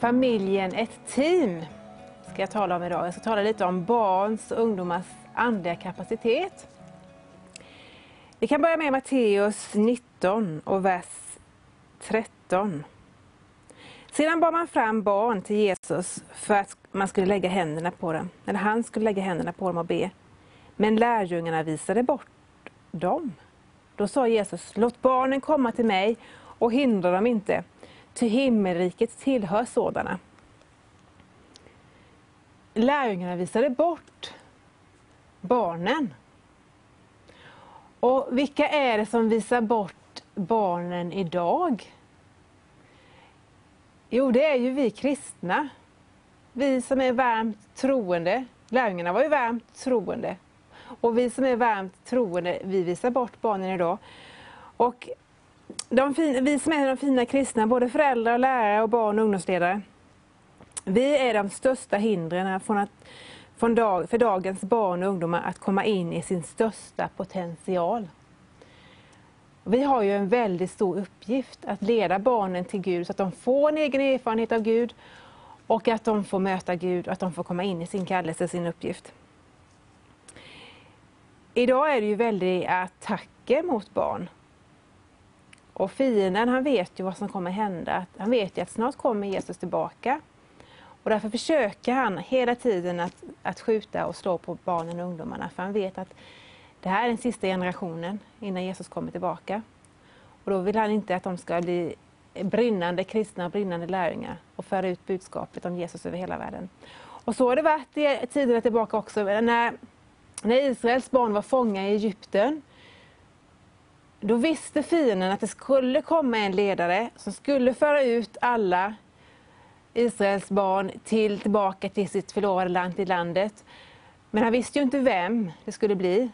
familjen ett team ska jag tala om idag. Jag ska tala lite om barns och ungdomars andliga kapacitet. Vi kan börja med Matteus 19 och vers 13. Sedan bar man fram barn till Jesus för att man skulle lägga händerna på dem, eller han skulle lägga händerna på dem och be. Men lärjungarna visade bort dem. Då sa Jesus, låt barnen komma till mig och hindra dem inte, ty himmelriket tillhör sådana. Lärjungarna visade bort barnen. Och vilka är det som visar bort barnen idag? Jo, det är ju vi kristna. Vi som är varmt troende. Lärjungarna var ju varmt troende. Och vi som är varmt troende, vi visar bort barnen idag. Och de fin, vi som är de fina kristna, både föräldrar, lärare och barn och ungdomsledare, vi är de största hindren från att, från dag, för dagens barn och ungdomar att komma in i sin största potential. Vi har ju en väldigt stor uppgift att leda barnen till Gud så att de får en egen erfarenhet av Gud och att de får möta Gud och att de får komma in i sin kallelse, sin uppgift. Idag är det ju väldiga attacker mot barn. Och fienden han vet ju vad som kommer hända. Han vet ju att snart kommer Jesus tillbaka. Och därför försöker han hela tiden att, att skjuta och slå på barnen och ungdomarna. För han vet att det här är den sista generationen innan Jesus kommer tillbaka. Och då vill han inte att de ska bli brinnande kristna, brinnande lärjungar och föra ut budskapet om Jesus över hela världen. Och så har det varit i tiderna tillbaka också. När, när Israels barn var fångna i Egypten, då visste fienden att det skulle komma en ledare som skulle föra ut alla Israels barn till, tillbaka till sitt förlovade land, till landet. Men han visste ju inte vem det skulle bli.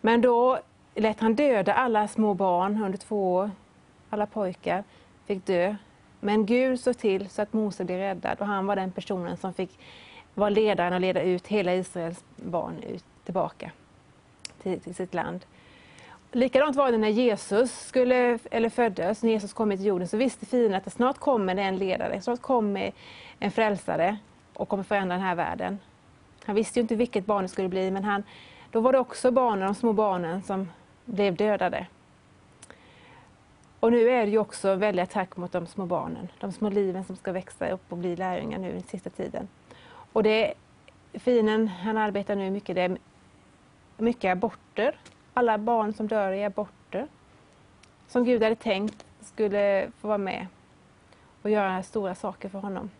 Men då lät han döda alla små barn under två år. Alla pojkar fick dö. Men Gud såg till så att Mose blev räddad och han var den personen som fick vara ledaren och leda ut hela Israels barn ut, tillbaka till, till sitt land. Likadant var det när Jesus skulle, eller föddes, när Jesus kom till jorden, så visste fienden att det snart kommer det en ledare, snart kommer en frälsare och kommer förändra den här världen. Han visste ju inte vilket barn det skulle bli, men han, då var det också barnen, de små barnen som blev dödade. Och nu är det ju också en väldig attack mot de små barnen, de små liven som ska växa upp och bli lärjungar nu den sista tiden. Och det, fienden, han arbetar nu mycket, det är mycket aborter. Alla barn som dör i aborter. Som Gud hade tänkt skulle få vara med och göra stora saker för honom.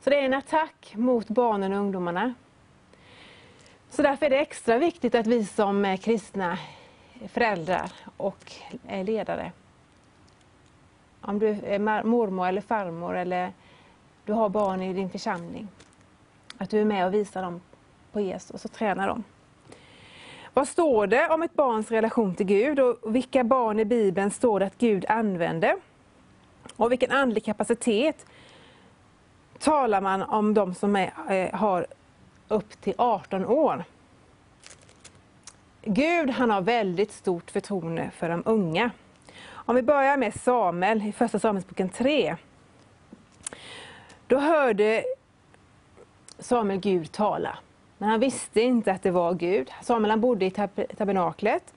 Så det är en attack mot barnen och ungdomarna. Så därför är det extra viktigt att vi som eh, kristna föräldrar och eh, ledare, om du är mormor eller farmor eller du har barn i din församling, att du är med och visar dem på Jesus och tränar dem. Vad står det om ett barns relation till Gud och vilka barn i Bibeln står det att Gud använder? Och vilken andlig kapacitet talar man om de som är, eh, har upp till 18 år? Gud han har väldigt stort förtroende för de unga. Om vi börjar med Samuel i Första Samuelsboken 3. Då hörde Samuel Gud tala. Men han visste inte att det var Gud. Samuel han bodde i tab tabernaklet.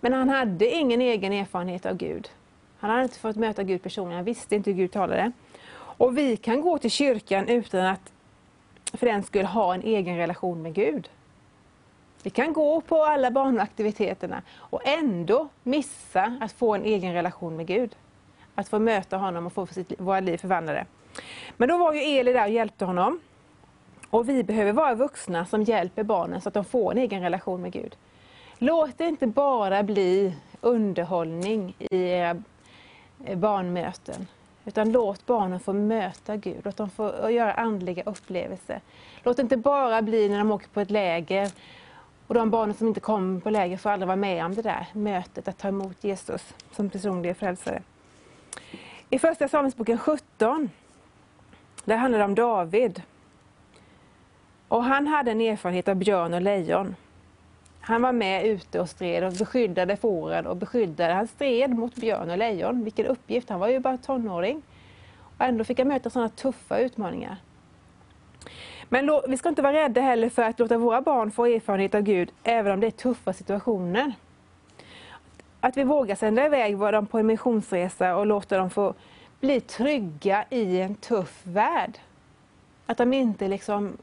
Men han hade ingen egen erfarenhet av Gud. Han hade inte fått möta Gud personligen, han visste inte hur Gud talade. Och vi kan gå till kyrkan utan att för den skulle ha en egen relation med Gud. Vi kan gå på alla barnaktiviteterna och ändå missa att få en egen relation med Gud. Att få möta honom och få sitt, våra liv förvandlade. Men då var ju Eli där och hjälpte honom. Och vi behöver vara vuxna som hjälper barnen så att de får en egen relation med Gud. Låt det inte bara bli underhållning i era eh, barnmöten. Utan låt barnen få möta Gud, låt dem få göra andliga upplevelser. Låt det inte bara bli när de åker på ett läger och de barnen som inte kommer på läger får aldrig vara med om det där mötet, att ta emot Jesus som personlig frälsare. I första Samuelsboken 17, där handlar det om David. Och han hade en erfarenhet av björn och lejon. Han var med ute och stred och beskyddade fåren och beskyddade. Han stred mot björn och lejon. Vilken uppgift, han var ju bara tonåring. Och ändå fick han möta sådana tuffa utmaningar. Men vi ska inte vara rädda heller för att låta våra barn få erfarenhet av Gud, även om det är tuffa situationer. Att vi vågar sända iväg dem på en missionsresa och låta dem få bli trygga i en tuff värld. Att de inte liksom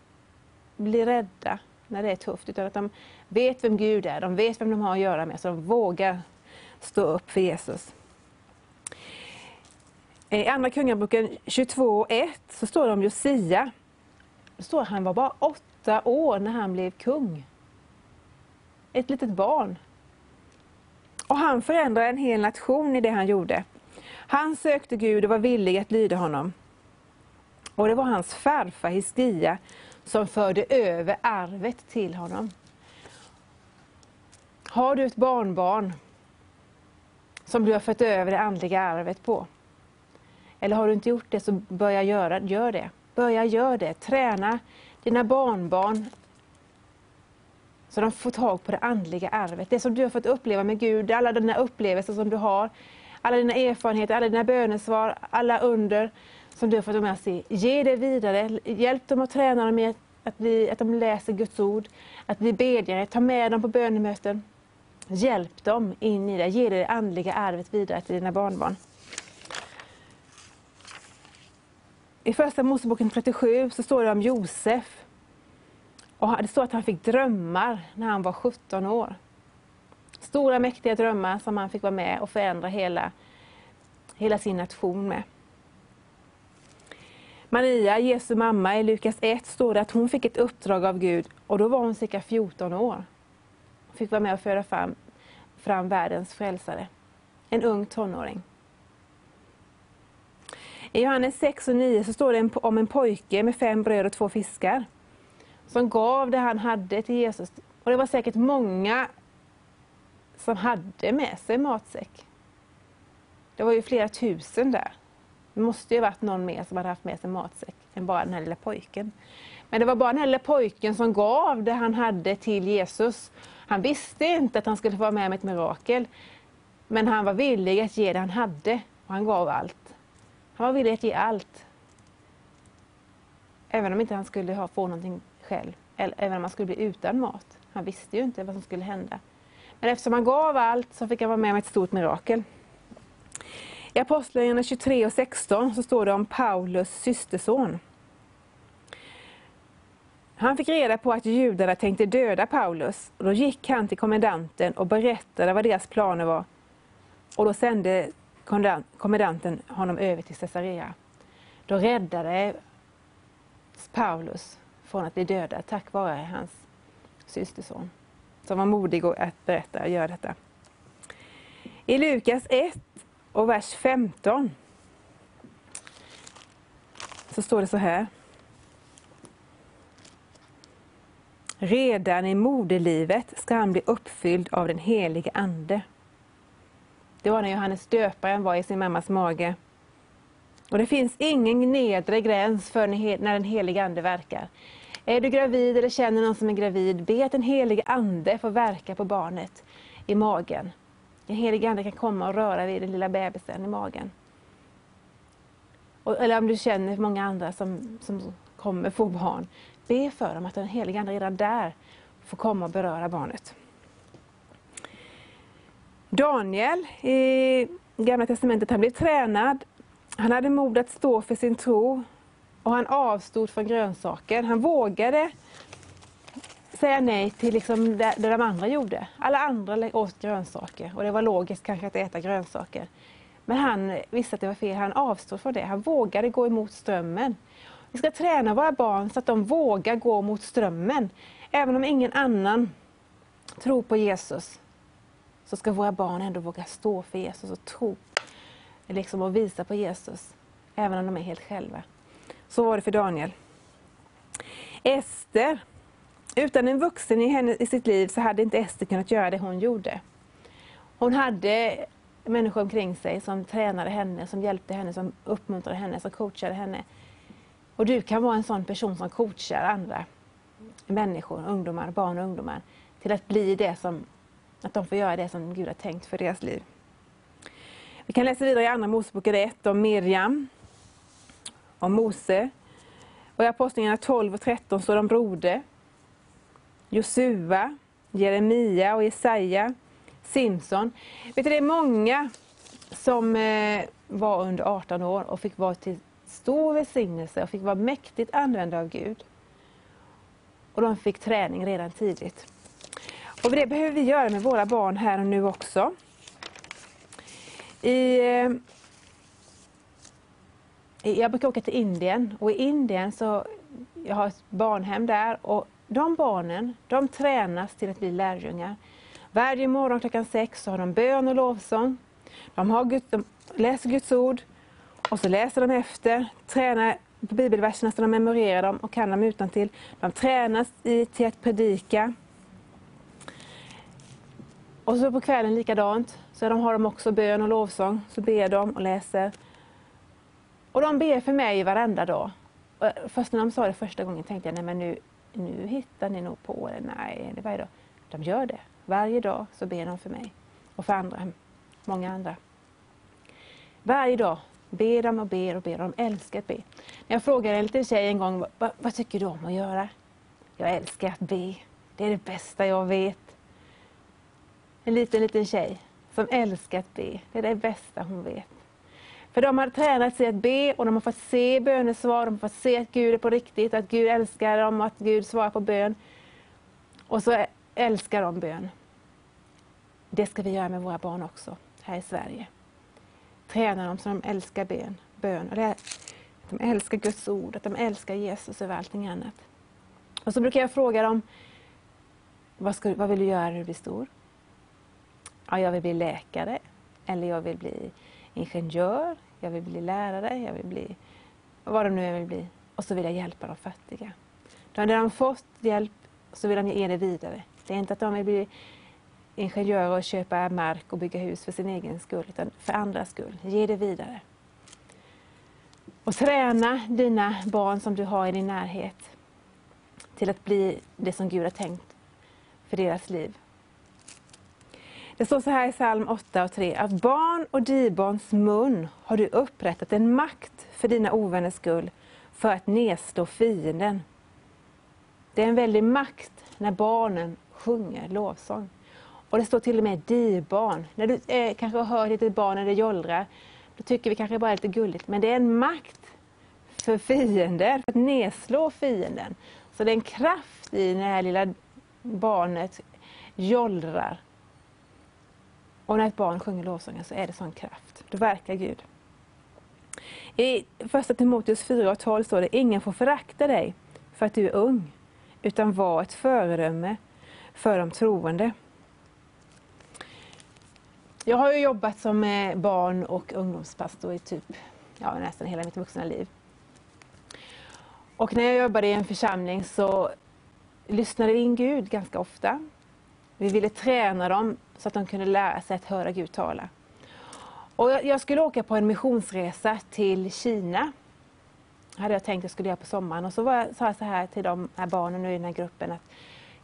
blir rädda när det är tufft, utan att de vet vem Gud är, de vet vem de har att göra med, så de vågar stå upp för Jesus. Eh, I Andra Kungaboken 22.1 så står det om Josia. Det står att han var bara åtta år när han blev kung. Ett litet barn. Och han förändrade en hel nation i det han gjorde. Han sökte Gud och var villig att lyda honom. Och det var hans farfar Hiskia som förde över arvet till honom. Har du ett barnbarn som du har fört över det andliga arvet på? Eller har du inte gjort det så börja göra gör det. Börja gör det. Träna dina barnbarn så de får tag på det andliga arvet. Det som du har fått uppleva med Gud, alla dina upplevelser som du har, alla dina erfarenheter, alla dina bönesvar, alla under som du har fått med sig. Ge det vidare. Hjälp dem att träna dem i att, bli, att de läser Guds ord, att bli bedjare, ta med dem på bönemöten. Hjälp dem in i det, ge det andliga arvet vidare till dina barnbarn. I Första Moseboken 37 så står det om Josef. Och det står att han fick drömmar när han var 17 år. Stora mäktiga drömmar som han fick vara med och förändra hela, hela sin nation med. Maria, Jesu mamma, i Lukas 1 står det att hon fick ett uppdrag av Gud och då var hon cirka 14 år. Hon fick vara med och föra fram, fram världens frälsare. En ung tonåring. I Johannes 6 och 9 så står det om en pojke med fem bröd och två fiskar som gav det han hade till Jesus. Och det var säkert många som hade med sig matsäck. Det var ju flera tusen där. Det måste ju varit någon mer som hade haft med sig matsäck än bara den här lilla pojken. Men det var bara den här lilla pojken som gav det han hade till Jesus. Han visste inte att han skulle få vara med om ett mirakel. Men han var villig att ge det han hade och han gav allt. Han var villig att ge allt. Även om inte han skulle få någonting själv. Eller även om han skulle bli utan mat. Han visste ju inte vad som skulle hända. Men eftersom han gav allt så fick han vara med om ett stort mirakel. I Apostlagärningarna 23 och 16 så står det om Paulus systerson. Han fick reda på att judarna tänkte döda Paulus. Och då gick han till kommendanten och berättade vad deras planer var. Och då sände kommendanten honom över till Caesarea. Då räddade Paulus från att bli dödad tack vare hans systerson som var modig att berätta och göra detta. I Lukas 1 och vers 15 så står det så här. Redan i moderlivet ska han bli uppfylld av den helige Ande. Det var när Johannes döparen var i sin mammas mage. Och det finns ingen nedre gräns för när den helige Ande verkar. Är du gravid eller känner någon som är gravid, be att den helige Ande får verka på barnet i magen. Den helige Ande kan komma och röra vid den lilla bebisen i magen. Och, eller om du känner många andra som, som kommer få barn, be för dem att den helige Ande redan där får komma och beröra barnet. Daniel i Gamla Testamentet, han blev tränad. Han hade mod att stå för sin tro och han avstod från grönsaker. Han vågade säga nej till liksom det, det de andra gjorde. Alla andra åt grönsaker och det var logiskt kanske att äta grönsaker. Men han visste att det var fel, han avstod från det. Han vågade gå emot strömmen. Vi ska träna våra barn så att de vågar gå mot strömmen. Även om ingen annan tror på Jesus så ska våra barn ändå våga stå för Jesus och tro liksom, och visa på Jesus. Även om de är helt själva. Så var det för Daniel. Ester utan en vuxen i, henne, i sitt liv så hade inte Ester kunnat göra det hon gjorde. Hon hade människor omkring sig som tränade henne, som hjälpte henne, som uppmuntrade henne, som coachade henne. Och du kan vara en sån person som coachar andra människor, ungdomar, barn och ungdomar till att bli det som, att de får göra det som Gud har tänkt för deras liv. Vi kan läsa vidare i Andra Moseboken 1 om Miriam om Mose. Och i Apostlagärningarna 12 och 13 står det om Brode, Josua, Jeremia och Jesaja, Simson. Vet du, det är många som eh, var under 18 år och fick vara till stor välsignelse och fick vara mäktigt använda av Gud. Och de fick träning redan tidigt. Och det behöver vi göra med våra barn här och nu också. I, eh, jag brukar åka till Indien och i Indien så jag har ett barnhem där och de barnen de tränas till att bli lärjungar. Varje morgon klockan sex så har de bön och lovsång. De, har Gud, de läser Guds ord och så läser de efter, tränar på bibelverserna så de memorerar dem och kan dem utan till. De tränas i, till att predika. Och så på kvällen likadant, så de har de också bön och lovsång, så ber de och läser. Och de ber för mig varenda dag. Och först när de sa det första gången tänkte jag, nej men nu, nu hittar ni nog på det. Nej, det varje dag. De gör det. Varje dag så ber de för mig och för andra, många andra. Varje dag ber de och ber och ber. De älskar att be. När jag frågade en liten tjej en gång, vad, vad tycker du om att göra? Jag älskar att be. Det är det bästa jag vet. En liten, liten tjej som älskar att be. Det är det bästa hon vet. För de har tränat sig att be och de har fått se bönesvar, de har fått se att Gud är på riktigt, att Gud älskar dem och att Gud svarar på bön. Och så älskar de bön. Det ska vi göra med våra barn också, här i Sverige. Träna dem så de älskar bön. bön. Och det är, att de älskar Guds ord, att de älskar Jesus över allting annat. Och så brukar jag fråga dem, vad, ska, vad vill du göra när du blir stor? Ja, jag vill bli läkare, eller jag vill bli ingenjör, jag vill bli lärare, jag vill bli vad de nu vill bli. Och så vill jag hjälpa de fattiga. Då när de fått hjälp så vill de ge det vidare. Det är inte att de vill bli ingenjörer och köpa mark och bygga hus för sin egen skull, utan för andras skull. Ge det vidare. Och träna dina barn som du har i din närhet till att bli det som Gud har tänkt för deras liv. Det står så här i psalm 8 och 3 att barn och dibarns mun har du upprättat en makt för dina ovänners skull för att nedstå fienden. Det är en väldig makt när barnen sjunger lovsång. Och det står till och med dibarn. När du eh, kanske har hört ett barn när det jollrar, då tycker vi kanske bara är lite gulligt. Men det är en makt för fienden, för att nedslå fienden. Så det är en kraft i när det här lilla barnet jollrar. Och när ett barn sjunger lovsånger så är det sån kraft. Då verkar Gud. I första Timoteus 4 och 12 står det, ingen får förakta dig för att du är ung, utan var ett föredöme för de troende. Jag har jobbat som eh, barn och ungdomspastor i typ, ja, nästan hela mitt vuxna liv. Och när jag jobbade i en församling så lyssnade vi in Gud ganska ofta. Vi ville träna dem så att de kunde lära sig att höra Gud tala. Och jag skulle åka på en missionsresa till Kina. hade jag tänkt att jag skulle göra på sommaren. Och så jag, sa jag så här till de här barnen i den här gruppen att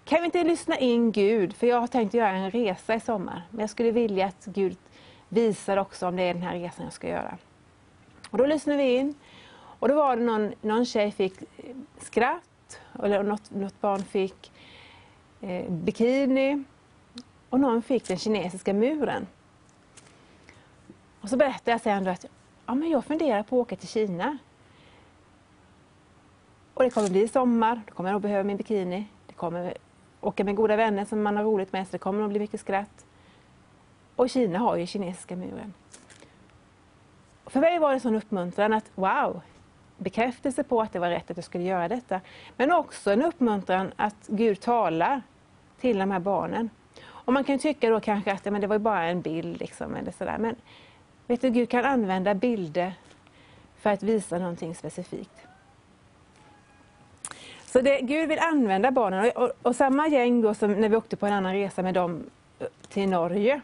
kan vi inte lyssna in Gud? För jag har tänkt göra en resa i sommar. Men jag skulle vilja att Gud visar också om det är den här resan jag ska göra. Och då lyssnade vi in. Och då var det någon, någon tjej fick skratt, eller något, något barn fick Eh, bikini och någon fick den kinesiska muren. Och så berättade jag sen att ja, men jag funderar på att åka till Kina. Och det kommer bli sommar, då kommer jag nog behöva min bikini. Det kommer åka med goda vänner som man har roligt med, så det kommer nog bli mycket skratt. Och Kina har ju kinesiska muren. För mig var det en sån uppmuntran att wow, bekräftelse på att det var rätt att jag skulle göra detta. Men också en uppmuntran att Gud talar till de här barnen. Och man kan tycka då kanske att men det var bara en bild. Liksom, eller sådär. Men vet du, Gud kan använda bilder för att visa någonting specifikt. Så det, Gud vill använda barnen. Och, och, och, samma gäng då som när vi åkte på en annan resa med dem eh, till Norge.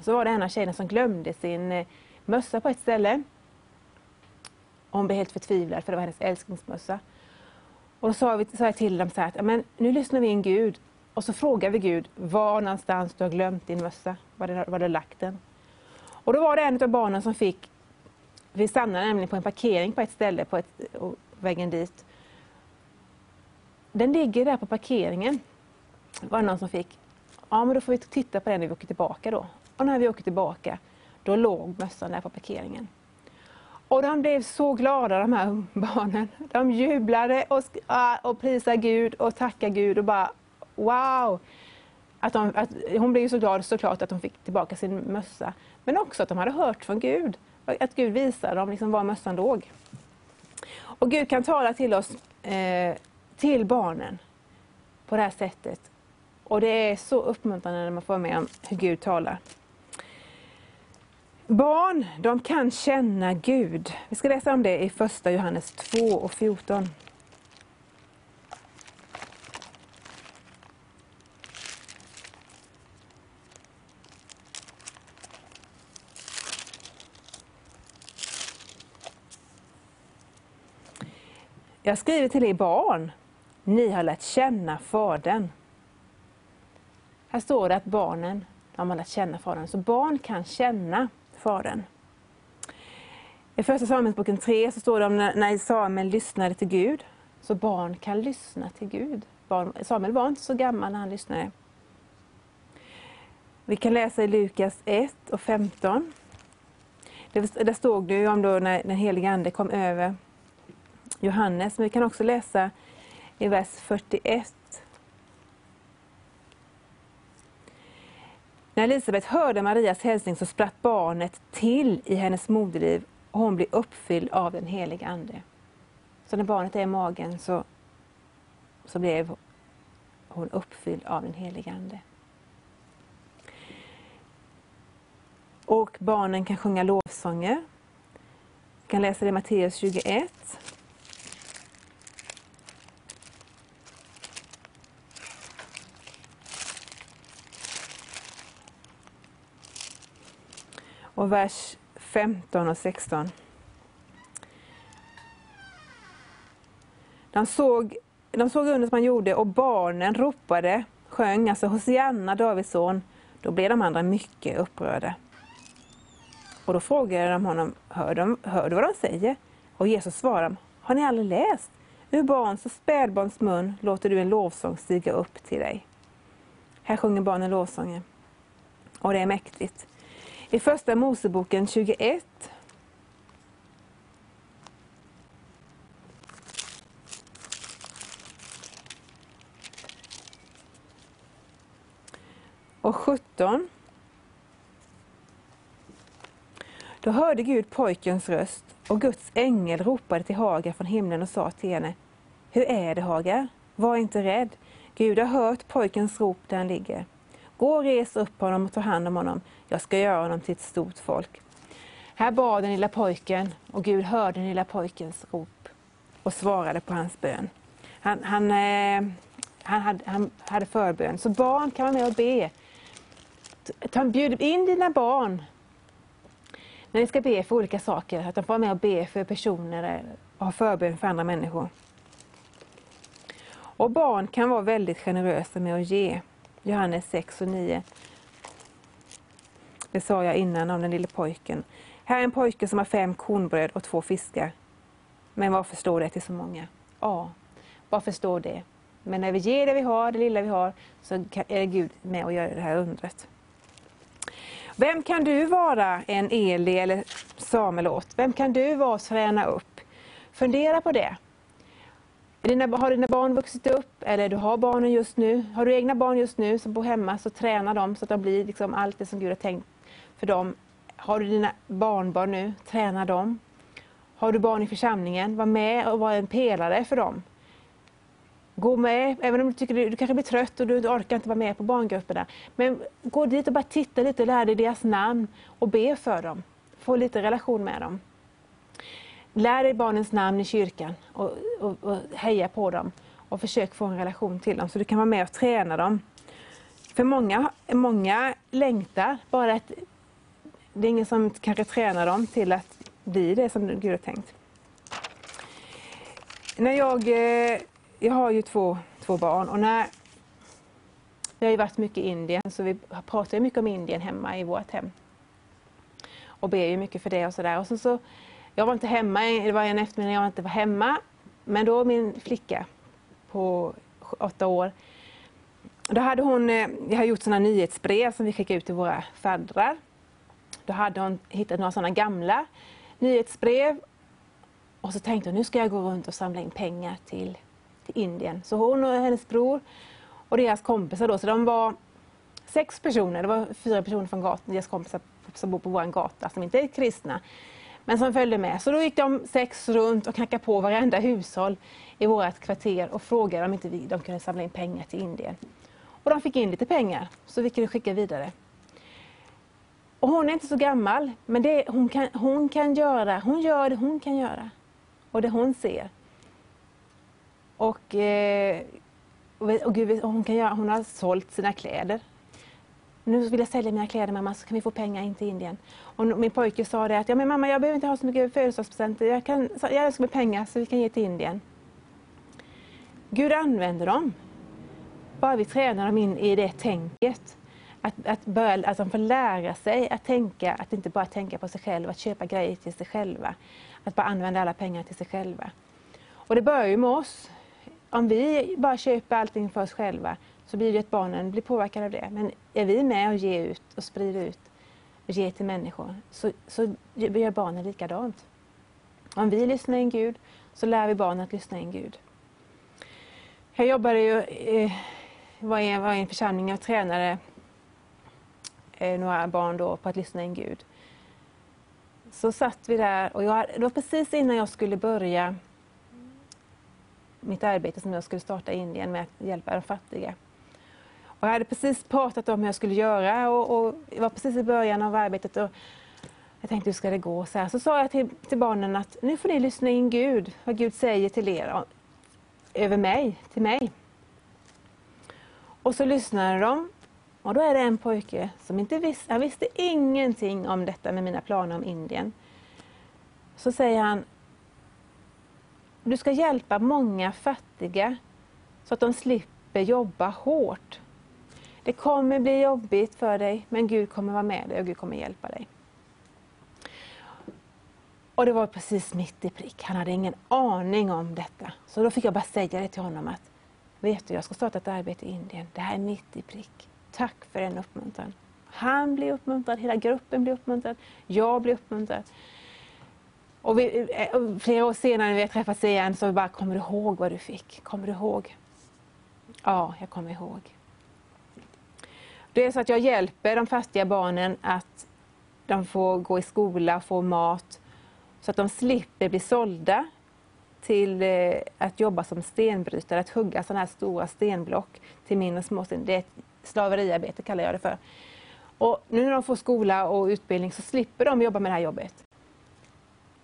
Så var det en av tjejerna som glömde sin eh, mössa på ett ställe. Och hon blev helt förtvivlad för det var hennes älsklingsmössa. Och då sa, vi, sa jag till dem så här att men nu lyssnar vi in Gud och så frågar vi Gud var någonstans du har glömt din mössa, var du har lagt den. Och då var det en av barnen som fick Vi stannade nämligen på en parkering på ett ställe, på ett, vägen dit. Den ligger där på parkeringen. var Det någon som fick. Ja, men då får vi titta på den när vi åker tillbaka då. Och när vi åker tillbaka, då låg mössan där på parkeringen. Och de blev så glada de här barnen. De jublade och, ah, och prisade Gud och tackade Gud och bara wow! Att, de, att hon blev så glad såklart att de fick tillbaka sin mössa. Men också att de hade hört från Gud. Att Gud visade dem liksom var mössan låg. Och Gud kan tala till oss, eh, till barnen, på det här sättet. Och det är så uppmuntrande när man får med om hur Gud talar. Barn, de kan känna Gud. Vi ska läsa om det i första Johannes 2 och 14. Jag skriver till er barn, ni har lärt känna Fadern. Här står det att barnen de har lärt känna Fadern, så barn kan känna Fadern. I Första Samuelsboken 3 så står det om när Samuel lyssnade till Gud, så barn kan lyssna till Gud. Samuel var inte så gammal när han lyssnade. Vi kan läsa i Lukas 1 och 15. Där stod det om då när den helige Ande kom över Johannes, men vi kan också läsa i vers 41. När Elisabet hörde Marias hälsning så spratt barnet till i hennes moderliv och hon blev uppfylld av den heliga Ande. Så när barnet är i magen så, så blev hon uppfylld av den heliga Ande. Och barnen kan sjunga lovsånger. Vi kan läsa det i Matteus 21. Och vers 15 och 16. De såg, de såg under som han gjorde och barnen ropade, sjöng alltså Hosianna, Davids son. Då blev de andra mycket upprörda. Och då frågade de honom, hör, de, hör du vad de säger? Och Jesus svarade, har ni aldrig läst? Ur barns och spädbarns mun låter du en lovsång stiga upp till dig. Här sjunger barnen lovsången. Och det är mäktigt. I Första Moseboken 21 och 17 Då hörde Gud pojkens röst och Guds ängel ropade till Hagar från himlen och sa till henne Hur är det Hagar? Var inte rädd. Gud har hört pojkens rop där han ligger. Gå och res upp honom och ta hand om honom. Jag ska göra honom till ett stort folk. Här bad den lilla pojken och Gud hörde den lilla pojkens rop och svarade på hans bön. Han, han, eh, han, hade, han hade förbön. Så barn kan vara med och be. Ta, bjud in dina barn när ni ska be för olika saker, att de får vara med och be för personer och ha förbön för andra människor. Och barn kan vara väldigt generösa med att ge. Johannes 6 och 9. Det sa jag innan om den lille pojken. Här är en pojke som har fem kornbröd och två fiskar. Men varför står det till så många? Ja, varför står det? Men när vi ger det vi har, det lilla vi har, så är Gud med och gör det här undret. Vem kan du vara en Eli eller Samuel åt? Vem kan du vara och träna upp? Fundera på det. Dina, har dina barn vuxit upp eller du har barnen just nu? Har du egna barn just nu som bor hemma så träna dem så att de blir liksom allt det som Gud har tänkt för dem. Har du dina barnbarn nu, träna dem. Har du barn i församlingen, var med och var en pelare för dem. Gå med, även om du tycker du, du kanske blir trött och du orkar inte vara med på barngrupperna. Men gå dit och bara titta lite lär dig deras namn och be för dem. Få lite relation med dem. Lär dig barnens namn i kyrkan och, och, och heja på dem och försök få en relation till dem så du kan vara med och träna dem. För många, många längtar, bara att det är ingen som kanske tränar dem till att bli det som Gud har tänkt. När jag, eh, jag har ju två, två barn och när vi har ju varit mycket i Indien så vi pratar mycket om Indien hemma i vårt hem. Och ber ju mycket för det och sådär. Och sen så jag var inte hemma, det var en eftermiddag jag inte var hemma. Men då min flicka på åtta år, då hade hon, eh, vi har gjort sådana nyhetsbrev som vi skickar ut till våra faddrar. Då hade hon hittat några sådana gamla nyhetsbrev och så tänkte hon nu ska jag gå runt och samla in pengar till, till Indien. Så hon och hennes bror och deras kompisar då, så de var sex personer, det var fyra personer från gatan, deras kompisar som bor på vår gata som inte är kristna men som följde med. Så då gick de sex runt och knackade på varenda hushåll i vårt kvarter och frågade om inte vi, de kunde samla in pengar till Indien. Och de fick in lite pengar så vi kunde skicka vidare. Och hon är inte så gammal, men det, hon, kan, hon kan göra, hon gör det hon kan göra. Och det hon ser. Och, eh, och Gud, hon, kan göra, hon har sålt sina kläder nu vill jag sälja mina kläder mamma så kan vi få pengar in till Indien. Och min pojke sa det att ja, men mamma jag behöver inte ha så mycket födelsedagspresenter, jag, kan, jag älskar med pengar så vi kan ge till Indien. Gud använder dem. Bara vi tränar dem in i det tänket. Att, att, börja, att de får lära sig att tänka, att inte bara tänka på sig själva, att köpa grejer till sig själva. Att bara använda alla pengar till sig själva. Och det börjar ju med oss. Om vi bara köper allting för oss själva så blir det att barnen blir påverkade av det. Men är vi med och ger ut och sprider ut och ger till människor så, så gör barnen likadant. Om vi lyssnar in Gud så lär vi barnen att lyssna in Gud. Jag jobbade ju, eh, var i, en församling och tränade eh, några barn då på att lyssna in Gud. Så satt vi där och jag, det var precis innan jag skulle börja mitt arbete som jag skulle starta i Indien med att hjälpa de fattiga. Och jag hade precis pratat om hur jag skulle göra och, och jag var precis i början av arbetet. Och jag tänkte hur ska det gå? Så, här. så sa jag till, till barnen att nu får ni lyssna in Gud, vad Gud säger till er, över mig, till mig. Och så lyssnade de och då är det en pojke som inte visste, han visste ingenting om detta med mina planer om Indien. Så säger han, du ska hjälpa många fattiga så att de slipper jobba hårt. Det kommer bli jobbigt för dig, men Gud kommer vara med dig och Gud kommer hjälpa dig. Och det var precis mitt i prick. Han hade ingen aning om detta. Så då fick jag bara säga det till honom att vet du, jag ska starta ett arbete i Indien. Det här är mitt i prick. Tack för den uppmuntran. Han blir uppmuntrad, hela gruppen blir uppmuntrad, jag blir uppmuntrad. Och vi, eh, flera år senare när vi har träffats igen så bara, kommer du ihåg vad du fick? Kommer du ihåg? Ja, jag kommer ihåg. Det är så att jag hjälper de fattiga barnen att de får gå i skola, få mat, så att de slipper bli sålda till eh, att jobba som stenbrytare, att hugga sådana här stora stenblock till mindre småsten. Det är ett slaveriarbete kallar jag det för. Och nu när de får skola och utbildning så slipper de jobba med det här jobbet.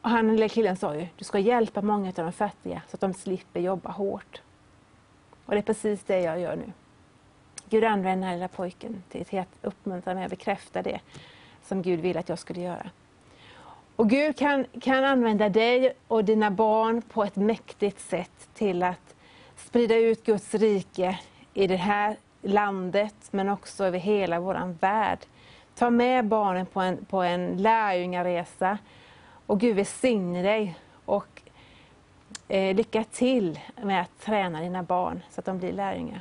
Och han lilla killen sa ju, du ska hjälpa många av de fattiga så att de slipper jobba hårt. Och det är precis det jag gör nu. Gud använde den här lilla pojken till att uppmuntra mig och bekräfta det som Gud vill att jag skulle göra. Och Gud kan, kan använda dig och dina barn på ett mäktigt sätt till att sprida ut Guds rike i det här landet men också över hela vår värld. Ta med barnen på en, på en lärjungaresa och Gud välsigne dig och eh, lycka till med att träna dina barn så att de blir lärjungar.